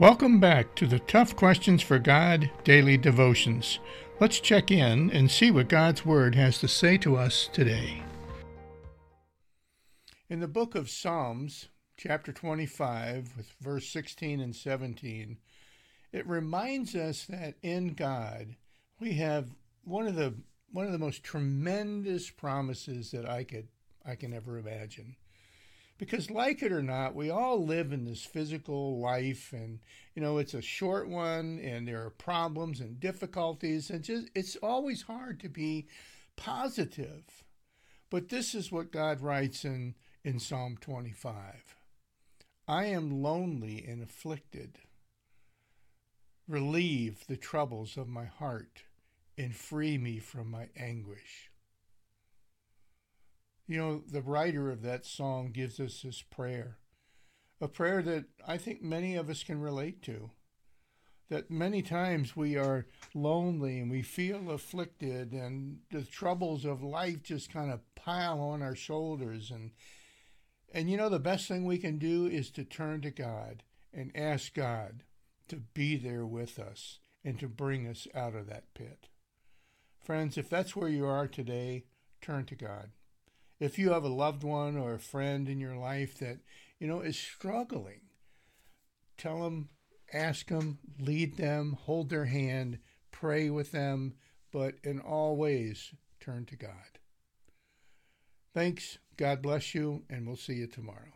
Welcome back to the Tough Questions for God Daily Devotions. Let's check in and see what God's Word has to say to us today. In the book of Psalms, chapter 25, with verse 16 and 17, it reminds us that in God we have one of the one of the most tremendous promises that I could I can ever imagine. Because like it or not, we all live in this physical life and you know it's a short one and there are problems and difficulties and just it's always hard to be positive. But this is what God writes in in Psalm 25. I am lonely and afflicted. Relieve the troubles of my heart and free me from my anguish. You know, the writer of that song gives us this prayer, a prayer that I think many of us can relate to. That many times we are lonely and we feel afflicted, and the troubles of life just kind of pile on our shoulders. And, and you know, the best thing we can do is to turn to God and ask God to be there with us and to bring us out of that pit. Friends, if that's where you are today, turn to God if you have a loved one or a friend in your life that you know is struggling tell them ask them lead them hold their hand pray with them but in all ways turn to god. Thanks. God bless you and we'll see you tomorrow.